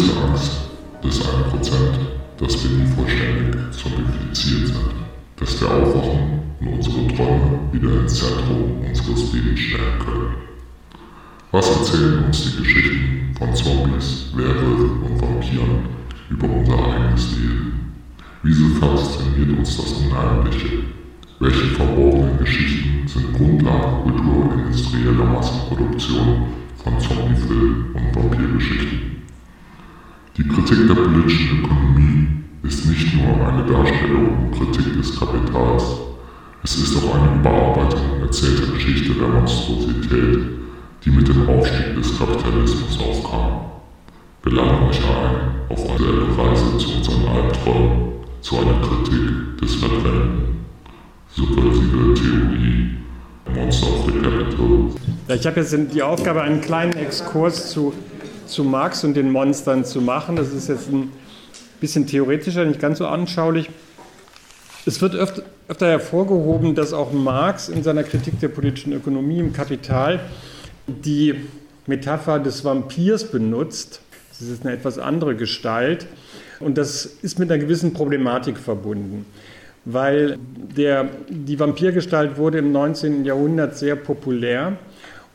Größte Angst des 1%, dass wir nie vollständig zombifiziert sind, dass wir aufwachen und unsere Träume wieder ins Zentrum unseres Lebens stellen können. Was erzählen uns die Geschichten von Zombies, Werwölfen und Vampiren über unser eigenes Leben? Wieso fasziniert uns das Unheimliche? Welche verborgenen Geschichten sind Grundlage kulturindustrieller Massenproduktion von Zombiefilmen und Vampirgeschichten? Die Kritik der politischen Ökonomie ist nicht nur eine Darstellung und Kritik des Kapitals, es ist auch eine Überarbeitung erzählter Geschichte der Monstrosität, die mit dem Aufstieg des Kapitalismus aufkam. Wir laden euch ein auf eine Reise zu unseren Albträumen, zu einer Kritik des Verbrennenden. Subversive Theorie, Monster of the Capital. Ich habe jetzt die Aufgabe, einen kleinen Exkurs zu, zu Marx und den Monstern zu machen. Das ist jetzt ein bisschen theoretischer, nicht ganz so anschaulich. Es wird öfter, öfter hervorgehoben, dass auch Marx in seiner Kritik der politischen Ökonomie im Kapital die Metapher des Vampirs benutzt. Das ist eine etwas andere Gestalt. Und das ist mit einer gewissen Problematik verbunden, weil der, die Vampirgestalt wurde im 19. Jahrhundert sehr populär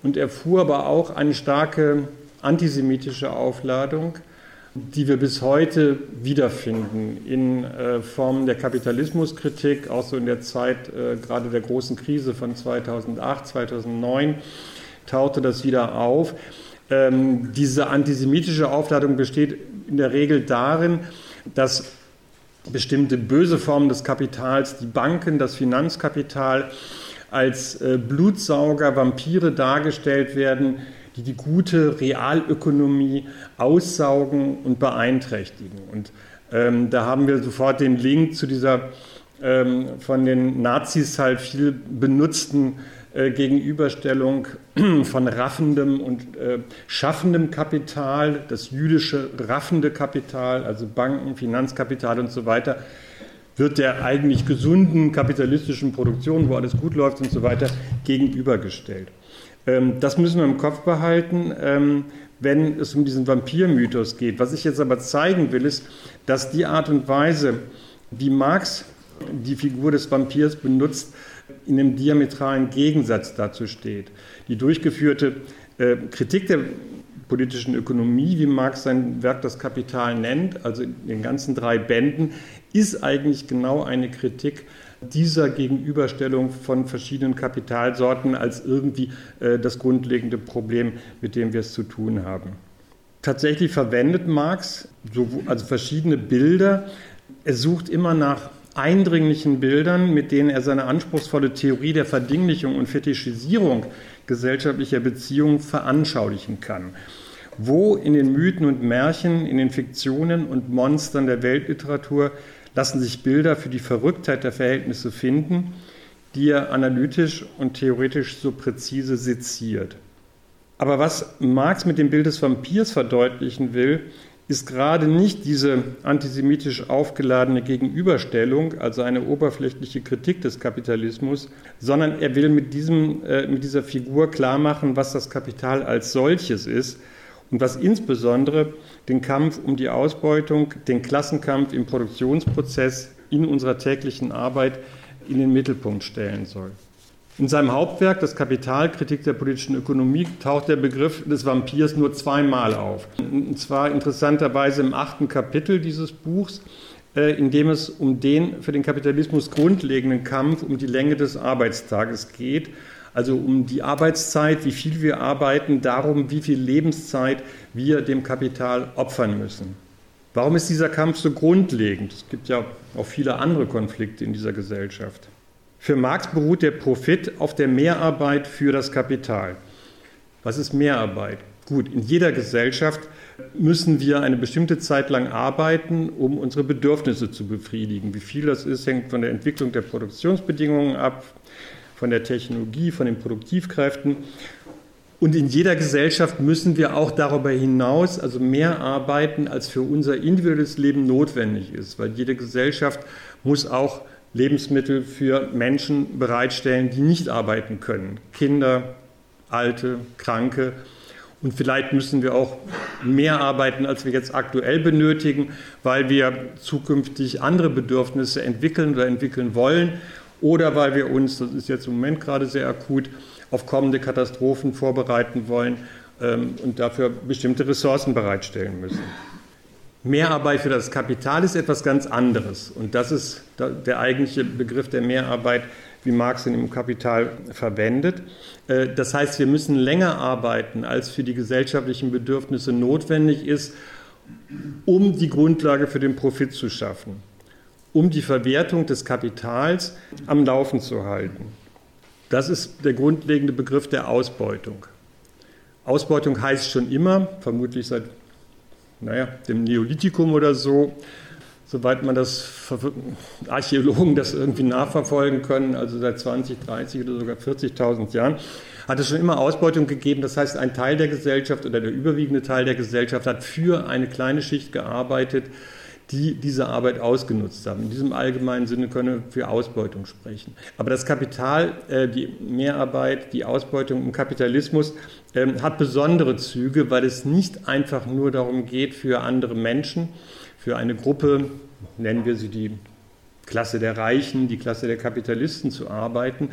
und erfuhr aber auch eine starke antisemitische Aufladung, die wir bis heute wiederfinden in äh, Formen der Kapitalismuskritik, auch so in der Zeit äh, gerade der großen Krise von 2008, 2009 tauchte das wieder auf. Ähm, diese antisemitische Aufladung besteht in der Regel darin, dass bestimmte böse Formen des Kapitals, die Banken, das Finanzkapital, als äh, Blutsauger, Vampire dargestellt werden, die die gute Realökonomie aussaugen und beeinträchtigen. Und ähm, da haben wir sofort den Link zu dieser ähm, von den Nazis halt viel benutzten äh, Gegenüberstellung von raffendem und äh, schaffendem Kapital, das jüdische raffende Kapital, also Banken, Finanzkapital und so weiter, wird der eigentlich gesunden kapitalistischen Produktion, wo alles gut läuft und so weiter, gegenübergestellt. Ähm, das müssen wir im Kopf behalten, ähm, wenn es um diesen Vampirmythos geht. Was ich jetzt aber zeigen will, ist, dass die Art und Weise, wie Marx die Figur des Vampirs benutzt, in einem diametralen Gegensatz dazu steht. Die durchgeführte äh, Kritik der politischen Ökonomie, wie Marx sein Werk Das Kapital nennt, also in den ganzen drei Bänden, ist eigentlich genau eine Kritik dieser Gegenüberstellung von verschiedenen Kapitalsorten als irgendwie äh, das grundlegende Problem, mit dem wir es zu tun haben. Tatsächlich verwendet Marx so, also verschiedene Bilder. Er sucht immer nach eindringlichen Bildern, mit denen er seine anspruchsvolle Theorie der Verdinglichung und Fetischisierung gesellschaftlicher Beziehungen veranschaulichen kann. Wo in den Mythen und Märchen, in den Fiktionen und Monstern der Weltliteratur lassen sich Bilder für die Verrücktheit der Verhältnisse finden, die er analytisch und theoretisch so präzise seziert. Aber was Marx mit dem Bild des Vampirs verdeutlichen will, ist gerade nicht diese antisemitisch aufgeladene Gegenüberstellung, also eine oberflächliche Kritik des Kapitalismus, sondern er will mit, diesem, äh, mit dieser Figur klarmachen, was das Kapital als solches ist und was insbesondere den Kampf um die Ausbeutung, den Klassenkampf im Produktionsprozess in unserer täglichen Arbeit in den Mittelpunkt stellen soll. In seinem Hauptwerk, das Kapital, Kritik der politischen Ökonomie, taucht der Begriff des Vampirs nur zweimal auf. Und zwar interessanterweise im achten Kapitel dieses Buchs, äh, in dem es um den für den Kapitalismus grundlegenden Kampf um die Länge des Arbeitstages geht, also um die Arbeitszeit, wie viel wir arbeiten, darum, wie viel Lebenszeit wir dem Kapital opfern müssen. Warum ist dieser Kampf so grundlegend? Es gibt ja auch viele andere Konflikte in dieser Gesellschaft. Für Marx beruht der Profit auf der Mehrarbeit für das Kapital. Was ist Mehrarbeit? Gut, in jeder Gesellschaft müssen wir eine bestimmte Zeit lang arbeiten, um unsere Bedürfnisse zu befriedigen. Wie viel das ist, hängt von der Entwicklung der Produktionsbedingungen ab, von der Technologie, von den Produktivkräften. Und in jeder Gesellschaft müssen wir auch darüber hinaus also mehr arbeiten, als für unser individuelles Leben notwendig ist, weil jede Gesellschaft muss auch Lebensmittel für Menschen bereitstellen, die nicht arbeiten können. Kinder, Alte, Kranke. Und vielleicht müssen wir auch mehr arbeiten, als wir jetzt aktuell benötigen, weil wir zukünftig andere Bedürfnisse entwickeln oder entwickeln wollen oder weil wir uns, das ist jetzt im Moment gerade sehr akut, auf kommende Katastrophen vorbereiten wollen ähm, und dafür bestimmte Ressourcen bereitstellen müssen. Mehrarbeit für das Kapital ist etwas ganz anderes. Und das ist der eigentliche Begriff der Mehrarbeit, wie Marx ihn im Kapital verwendet. Äh, das heißt, wir müssen länger arbeiten, als für die gesellschaftlichen Bedürfnisse notwendig ist, um die Grundlage für den Profit zu schaffen, um die Verwertung des Kapitals am Laufen zu halten. Das ist der grundlegende Begriff der Ausbeutung. Ausbeutung heißt schon immer, vermutlich seit naja, dem Neolithikum oder so, soweit man das Archäologen das irgendwie nachverfolgen können, also seit 20, 30 oder sogar 40.000 Jahren, hat es schon immer Ausbeutung gegeben. Das heißt, ein Teil der Gesellschaft oder der überwiegende Teil der Gesellschaft hat für eine kleine Schicht gearbeitet, die diese Arbeit ausgenutzt haben. In diesem allgemeinen Sinne können wir für Ausbeutung sprechen. Aber das Kapital, äh, die Mehrarbeit, die Ausbeutung im Kapitalismus ähm, hat besondere Züge, weil es nicht einfach nur darum geht, für andere Menschen, für eine Gruppe, nennen wir sie die Klasse der Reichen, die Klasse der Kapitalisten zu arbeiten,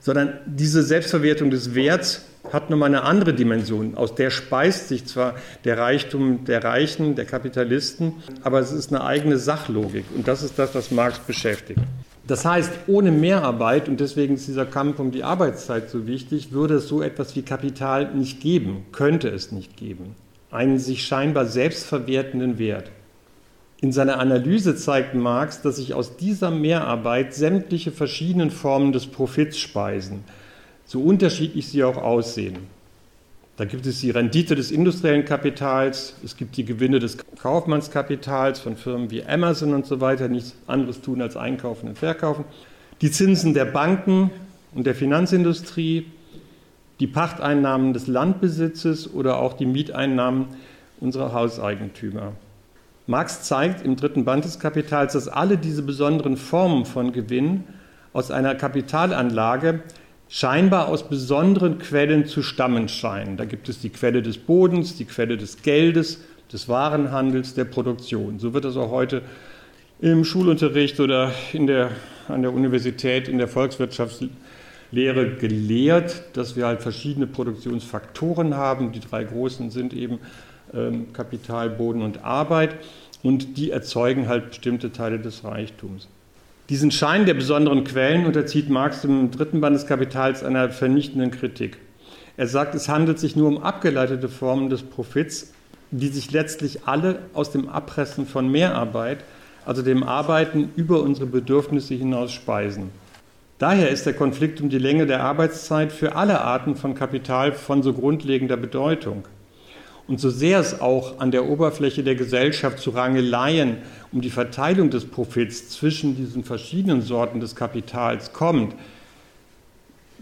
sondern diese Selbstverwertung des Werts hat nochmal eine andere Dimension. Aus der speist sich zwar der Reichtum der Reichen, der Kapitalisten, aber es ist eine eigene Sachlogik und das ist das, was Marx beschäftigt. Das heißt, ohne Mehrarbeit, und deswegen ist dieser Kampf um die Arbeitszeit so wichtig, würde es so etwas wie Kapital nicht geben, könnte es nicht geben. Einen sich scheinbar selbstverwertenden Wert. In seiner Analyse zeigt Marx, dass sich aus dieser Mehrarbeit sämtliche verschiedenen Formen des Profits speisen so unterschiedlich sie auch aussehen. Da gibt es die Rendite des industriellen Kapitals, es gibt die Gewinne des Kaufmannskapitals von Firmen wie Amazon und so weiter, nichts anderes tun als einkaufen und verkaufen, die Zinsen der Banken und der Finanzindustrie, die Pachteinnahmen des Landbesitzes oder auch die Mieteinnahmen unserer Hauseigentümer. Marx zeigt im dritten Band des Kapitals, dass alle diese besonderen Formen von Gewinn aus einer Kapitalanlage scheinbar aus besonderen Quellen zu stammen scheinen. Da gibt es die Quelle des Bodens, die Quelle des Geldes, des Warenhandels, der Produktion. So wird das auch heute im Schulunterricht oder in der, an der Universität in der Volkswirtschaftslehre gelehrt, dass wir halt verschiedene Produktionsfaktoren haben. Die drei großen sind eben ähm, Kapital, Boden und Arbeit und die erzeugen halt bestimmte Teile des Reichtums. Diesen Schein der besonderen Quellen unterzieht Marx im dritten Band des Kapitals einer vernichtenden Kritik. Er sagt, es handelt sich nur um abgeleitete Formen des Profits, die sich letztlich alle aus dem Abpressen von Mehrarbeit, also dem Arbeiten über unsere Bedürfnisse hinaus speisen. Daher ist der Konflikt um die Länge der Arbeitszeit für alle Arten von Kapital von so grundlegender Bedeutung. Und so sehr es auch an der Oberfläche der Gesellschaft zu Rangeleien um die Verteilung des Profits zwischen diesen verschiedenen Sorten des Kapitals kommt,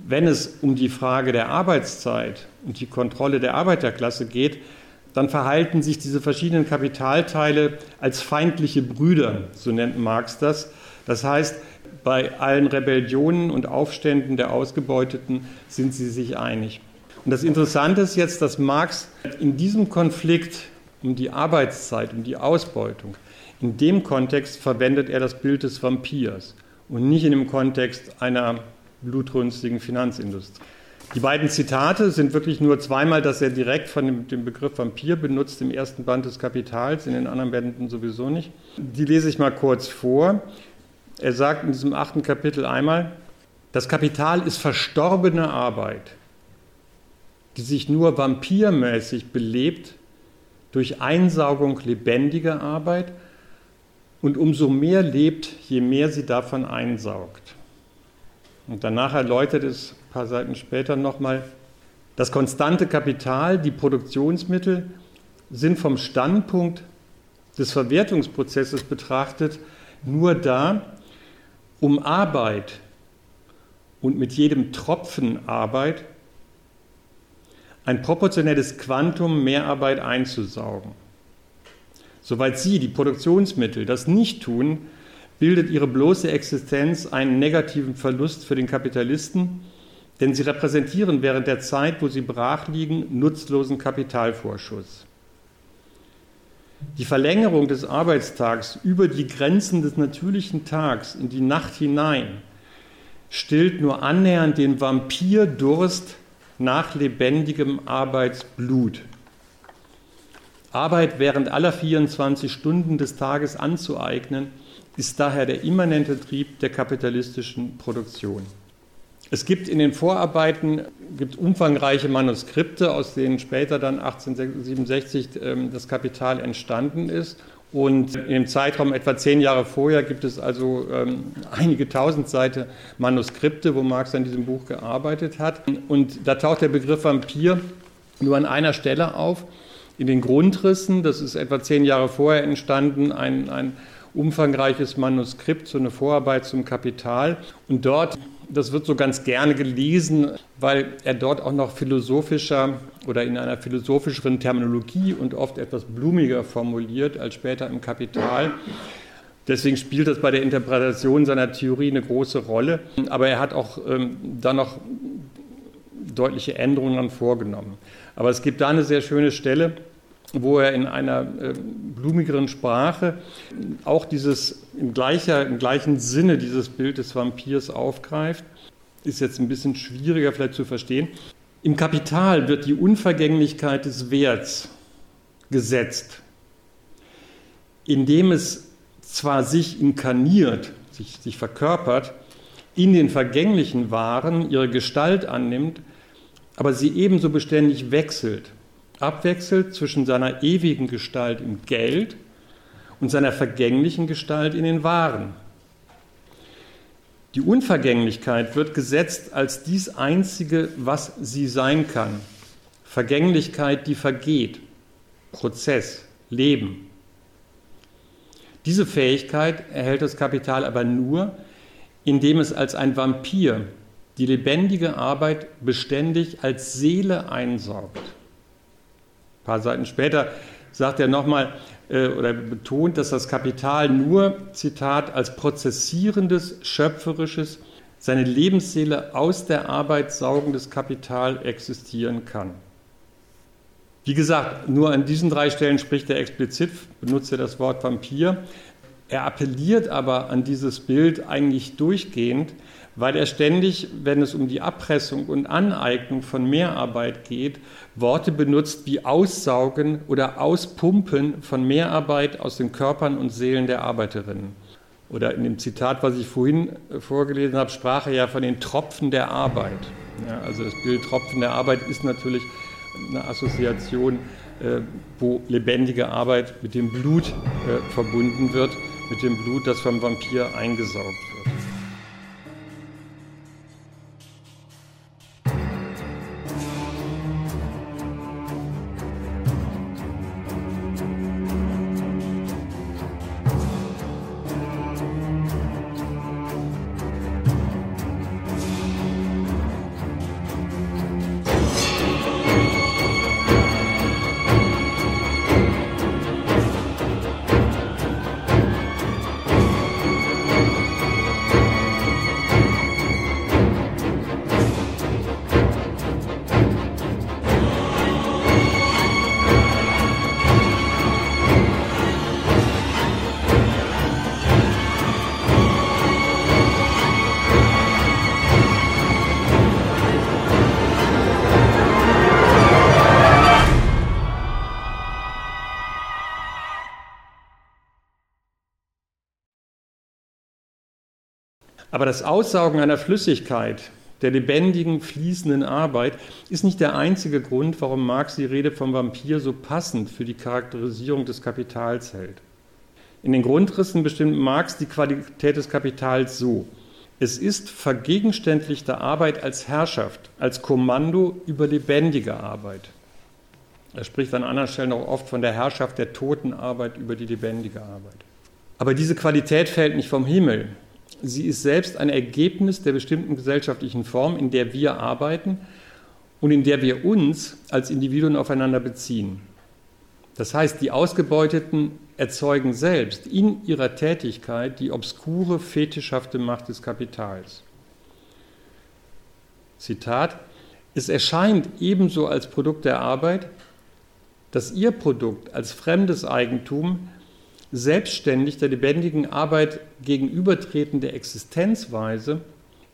wenn es um die Frage der Arbeitszeit und die Kontrolle der Arbeiterklasse geht, dann verhalten sich diese verschiedenen Kapitalteile als feindliche Brüder, so nennt Marx das. Das heißt, bei allen Rebellionen und Aufständen der Ausgebeuteten sind sie sich einig. Und das Interessante ist jetzt, dass Marx in diesem Konflikt um die Arbeitszeit, um die Ausbeutung, in dem Kontext verwendet er das Bild des Vampirs und nicht in dem Kontext einer blutrünstigen Finanzindustrie. Die beiden Zitate sind wirklich nur zweimal, dass er direkt von dem, dem, Begriff Vampir benutzt, im ersten Band des Kapitals, in den anderen Bänden sowieso nicht. Die lese ich mal kurz vor. Er sagt in diesem achten Kapitel einmal, das Kapital ist verstorbene Arbeit die sich nur vampirmäßig belebt durch Einsaugung lebendiger Arbeit und umso mehr lebt, je mehr sie davon einsaugt. Und danach erläutert es ein paar Seiten später nochmal, das konstante Kapital, die Produktionsmittel sind vom Standpunkt des Verwertungsprozesses betrachtet nur da, um Arbeit und mit jedem Tropfen Arbeit ein proportionelles Quantum Mehrarbeit einzusaugen. Soweit Sie, die Produktionsmittel, das nicht tun, bildet ihre bloße Existenz einen negativen Verlust für den Kapitalisten, denn sie repräsentieren während der Zeit, wo sie brach liegen, nutzlosen Kapitalvorschuss. Die Verlängerung des Arbeitstags über die Grenzen des natürlichen Tags in die Nacht hinein stillt nur annähernd den Vampirdurst nach lebendigem Arbeitsblut. Arbeit während aller 24 Stunden des Tages anzueignen, ist daher der immanente Trieb der kapitalistischen Produktion. Es gibt in den Vorarbeiten gibt umfangreiche Manuskripte, aus denen später dann 1867 ähm, das Kapital entstanden ist. Und im Zeitraum etwa zehn Jahre vorher gibt es also ähm, einige tausend Seiten Manuskripte, wo Marx an diesem Buch gearbeitet hat. Und da taucht der Begriff Vampir nur an einer Stelle auf. In den Grundrissen, das ist etwa zehn Jahre vorher entstanden, ein, ein umfangreiches Manuskript, so eine Vorarbeit zum Kapital. Und dort das wird so ganz gerne gelesen, weil er dort auch noch philosophischer oder in einer philosophischeren Terminologie und oft etwas blumiger formuliert als später im Kapital. Deswegen spielt das bei der Interpretation seiner Theorie eine große Rolle. Aber er hat auch ähm, dann noch deutliche Änderungen vorgenommen. Aber es gibt da eine sehr schöne Stelle, wo er in einer äh, blumigeren Sprache auch dieses im, gleicher, im gleichen Sinne dieses Bild des Vampirs aufgreift. Ist jetzt ein bisschen schwieriger vielleicht zu verstehen. Im Kapital wird die Unvergänglichkeit des Werts gesetzt, indem es zwar sich inkarniert, sich, sich verkörpert, in den vergänglichen Waren ihre Gestalt annimmt, aber sie ebenso beständig wechselt abwechselt zwischen seiner ewigen Gestalt im Geld und seiner vergänglichen Gestalt in den Waren. Die Unvergänglichkeit wird gesetzt als dies Einzige, was sie sein kann. Vergänglichkeit, die vergeht. Prozess, Leben. Diese Fähigkeit erhält das Kapital aber nur, indem es als ein Vampir die lebendige Arbeit beständig als Seele einsaugt paar Seiten später sagt er nochmal äh, oder betont, dass das Kapital nur, Zitat, als prozessierendes, schöpferisches, seine Lebensseele aus der Arbeit saugendes Kapital existieren kann. Wie gesagt, nur an diesen drei Stellen spricht er explizit, benutzt er das Wort Vampir. Er appelliert aber an dieses Bild eigentlich durchgehend, weil er ständig, wenn es um die Abpressung und Aneignung von Mehrarbeit geht, Worte benutzt wie Aussaugen oder Auspumpen von Mehrarbeit aus den Körpern und Seelen der Arbeiterinnen. Oder in dem Zitat, was ich vorhin äh, vorgelesen habe, sprach er ja von den Tropfen der Arbeit. Ja, also das Bild Tropfen der Arbeit ist natürlich eine Assoziation, äh, wo lebendige Arbeit mit dem Blut äh, verbunden wird, mit dem Blut, das vom Vampir eingesaugt wird. Aber das Aussaugen einer Flüssigkeit, der lebendigen, fließenden Arbeit, ist nicht der einzige Grund, warum Marx die Rede vom Vampir so passend für die Charakterisierung des Kapitals hält. In den Grundrissen bestimmt Marx die Qualität des Kapitals so. Es ist vergegenständlichte Arbeit als Herrschaft, als Kommando über lebendige Arbeit. Er spricht an anderen Stellen auch oft von der Herrschaft der toten Arbeit über die lebendige Arbeit. Aber diese Qualität fällt nicht vom Himmel. Sie ist selbst ein Ergebnis der bestimmten gesellschaftlichen Form, in der wir arbeiten und in der wir uns als Individuen aufeinander beziehen. Das heißt, die Ausgebeuteten erzeugen selbst in ihrer Tätigkeit die obskure, fetischhafte Macht des Kapitals. Zitat, es erscheint ebenso als Produkt der Arbeit, dass Ihr Produkt als fremdes Eigentum selbstständig der lebendigen Arbeit gegenübertretende Existenzweise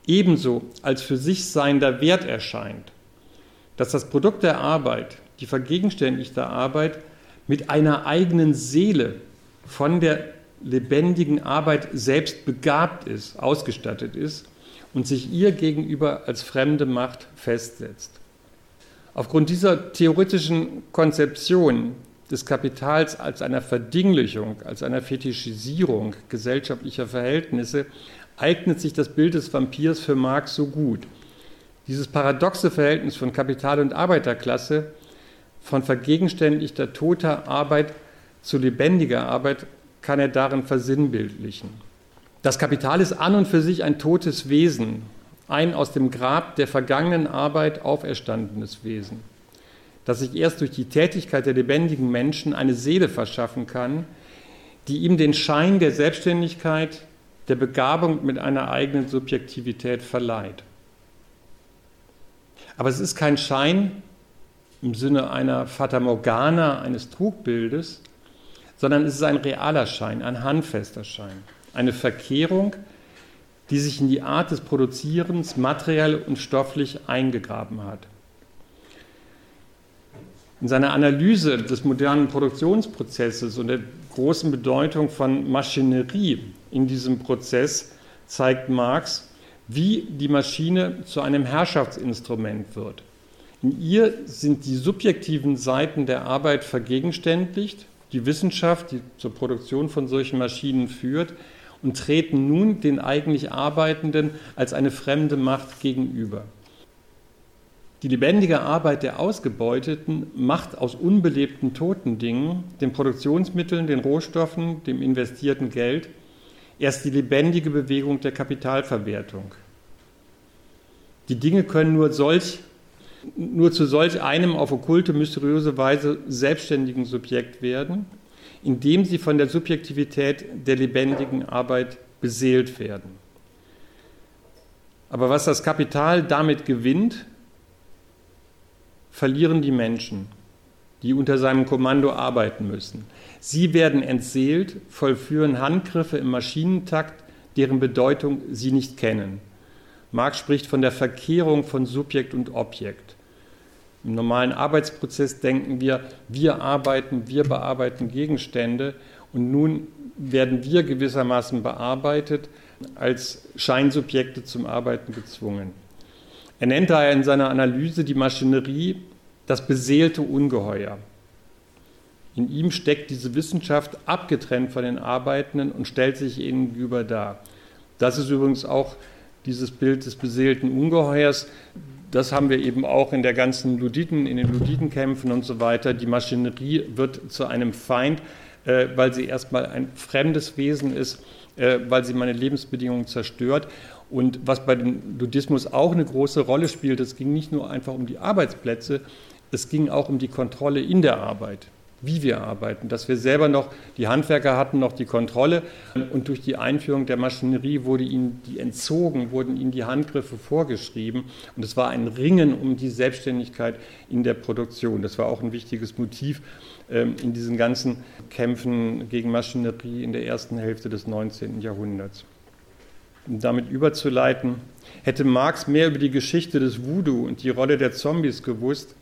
ebenso als für sich seiender Wert erscheint, dass das Produkt der Arbeit, die vergegenständigte Arbeit, mit einer eigenen Seele von der lebendigen Arbeit selbst begabt ist, ausgestattet ist und sich ihr gegenüber als fremde Macht festsetzt. Aufgrund dieser theoretischen Konzeption des Kapitals als einer Verdinglichung, als einer Fetischisierung gesellschaftlicher Verhältnisse eignet sich das Bild des Vampirs für Marx so gut. Dieses paradoxe Verhältnis von Kapital und Arbeiterklasse, von vergegenständigter toter Arbeit zu lebendiger Arbeit, kann er darin versinnbildlichen. Das Kapital ist an und für sich ein totes Wesen, ein aus dem Grab der vergangenen Arbeit auferstandenes Wesen, das sich erst durch die Tätigkeit der lebendigen Menschen eine Seele verschaffen kann, die ihm den Schein der Selbstständigkeit, der Begabung mit einer eigenen Subjektivität verleiht. Aber es ist kein Schein im Sinne einer Fata Morgana, eines Trugbildes, sondern es ist ein realer Schein, ein handfester Schein, eine Verkehrung, die sich in die Art des Produzierens materiell und stofflich eingegraben hat. In seiner Analyse des modernen Produktionsprozesses und der großen Bedeutung von Maschinerie in diesem Prozess zeigt Marx, wie die Maschine zu einem Herrschaftsinstrument wird. In ihr sind die subjektiven Seiten der Arbeit vergegenständlicht, die Wissenschaft, die zur Produktion von solchen Maschinen führt, und treten nun den eigentlich Arbeitenden als eine fremde Macht gegenüber. Die lebendige Arbeit der Ausgebeuteten macht aus unbelebten toten Dingen, den Produktionsmitteln, den Rohstoffen, dem investierten Geld, erst die lebendige Bewegung der Kapitalverwertung. Die Dinge können nur, solch, nur zu solch einem auf okkulte, mysteriöse Weise selbstständigen Subjekt werden, indem sie von der Subjektivität der lebendigen Arbeit beseelt werden. Aber was das Kapital damit gewinnt, verlieren die Menschen, die unter seinem Kommando arbeiten müssen. Sie werden entseelt, vollführen Handgriffe im Maschinentakt, deren Bedeutung sie nicht kennen. Marx spricht von der Verkehrung von Subjekt und Objekt. Im normalen Arbeitsprozess denken wir, wir arbeiten, wir bearbeiten Gegenstände und nun werden wir gewissermaßen bearbeitet, als Scheinsubjekte zum Arbeiten gezwungen. Er nennt daher in seiner Analyse die Maschinerie das beseelte Ungeheuer. In ihm steckt diese Wissenschaft abgetrennt von den Arbeitenden und stellt sich ihnen gegenüber dar. Das ist übrigens auch dieses Bild des beseelten Ungeheuers. Das haben wir eben auch in der ganzen Luditen, in den Luditenkämpfen und so weiter. Die Maschinerie wird zu einem Feind, äh, weil sie erstmal ein fremdes Wesen ist, äh, weil sie meine Lebensbedingungen zerstört. Und was bei dem Ludismus auch eine große Rolle spielt, es ging nicht nur einfach um die Arbeitsplätze, es ging auch um die Kontrolle in der Arbeit wie wir arbeiten, dass wir selber noch, die Handwerker hatten noch die Kontrolle und durch die Einführung der Maschinerie wurde ihnen die entzogen, wurden ihnen die Handgriffe vorgeschrieben und es war ein Ringen um die Selbstständigkeit in der Produktion. Das war auch ein wichtiges Motiv ähm, in diesen ganzen Kämpfen gegen Maschinerie in der ersten Hälfte des 19. Jahrhunderts. Um damit überzuleiten, hätte Marx mehr über die Geschichte des Voodoo und die Rolle der Zombies gewusst,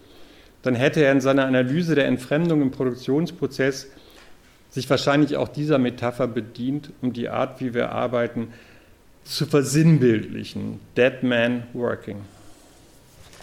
dann hätte er in seiner Analyse der Entfremdung im Produktionsprozess sich wahrscheinlich auch dieser Metapher bedient, um die Art, wie wir arbeiten, zu versinnbildlichen. Dead Man Working.